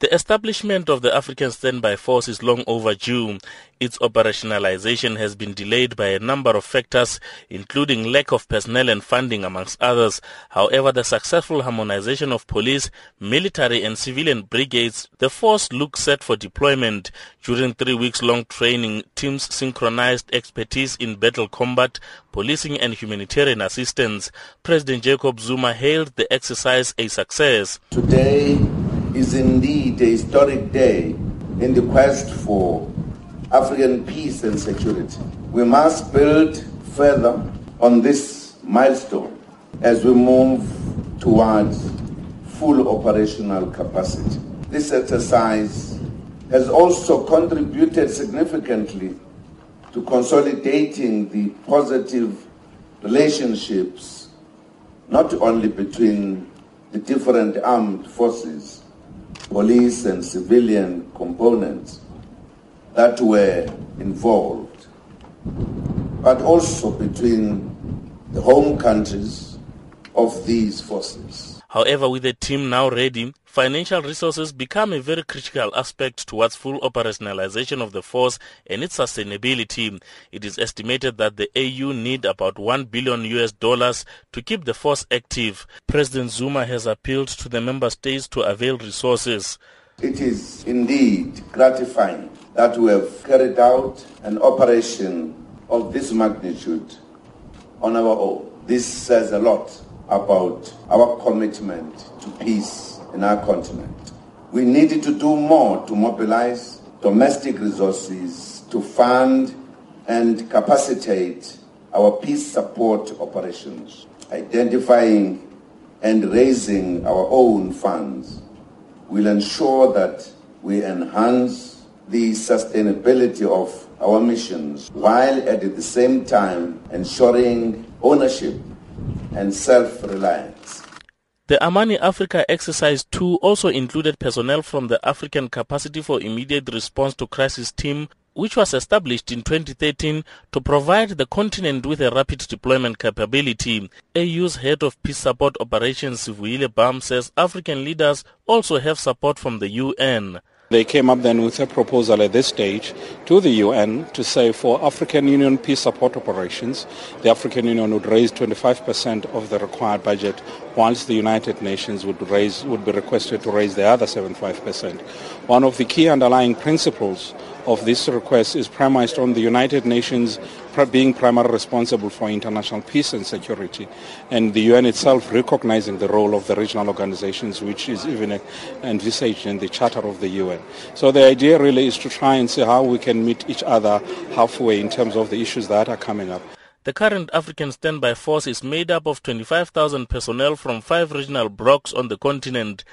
The establishment of the African Standby Force is long overdue. Its operationalization has been delayed by a number of factors, including lack of personnel and funding, amongst others. However, the successful harmonization of police, military and civilian brigades, the force looks set for deployment. During three weeks long training, teams synchronized expertise in battle combat, policing and humanitarian assistance. President Jacob Zuma hailed the exercise a success. Today, is indeed a historic day in the quest for African peace and security. We must build further on this milestone as we move towards full operational capacity. This exercise has also contributed significantly to consolidating the positive relationships not only between the different armed forces police and civilian components that were involved, but also between the home countries of these forces. However, with the team now ready, financial resources become a very critical aspect towards full operationalization of the force and its sustainability. It is estimated that the AU need about 1 billion US dollars to keep the force active. President Zuma has appealed to the member states to avail resources. It is indeed gratifying that we have carried out an operation of this magnitude on our own. This says a lot about our commitment to peace in our continent. We needed to do more to mobilize domestic resources to fund and capacitate our peace support operations, identifying and raising our own funds will ensure that we enhance the sustainability of our missions while at the same time ensuring ownership and self-reliance. The Amani Africa Exercise 2 also included personnel from the African Capacity for Immediate Response to Crisis team which was established in 2013 to provide the continent with a rapid deployment capability. AU's head of peace support operations, Sivuyile Bam, says African leaders also have support from the UN. They came up then with a proposal at this stage to the UN to say for African Union peace support operations, the African Union would raise 25% of the required budget, whilst the United Nations would raise would be requested to raise the other 75%. One of the key underlying principles of this request is premised on the United Nations being primarily responsible for international peace and security, and the UN itself recognizing the role of the regional organizations, which is even envisaged in the Charter of the UN. So the idea really is to try and see how we can meet each other halfway in terms of the issues that are coming up. The current African Standby Force is made up of 25,000 personnel from five regional blocs on the continent.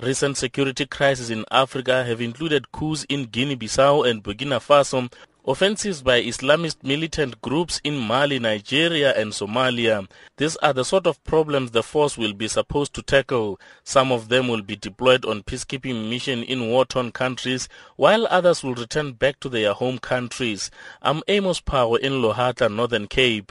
Recent security crises in Africa have included coups in Guinea-Bissau and Burkina Faso, offensives by Islamist militant groups in Mali, Nigeria and Somalia. These are the sort of problems the force will be supposed to tackle. Some of them will be deployed on peacekeeping mission in war-torn countries, while others will return back to their home countries. I'm Amos Power in Lohatla, Northern Cape.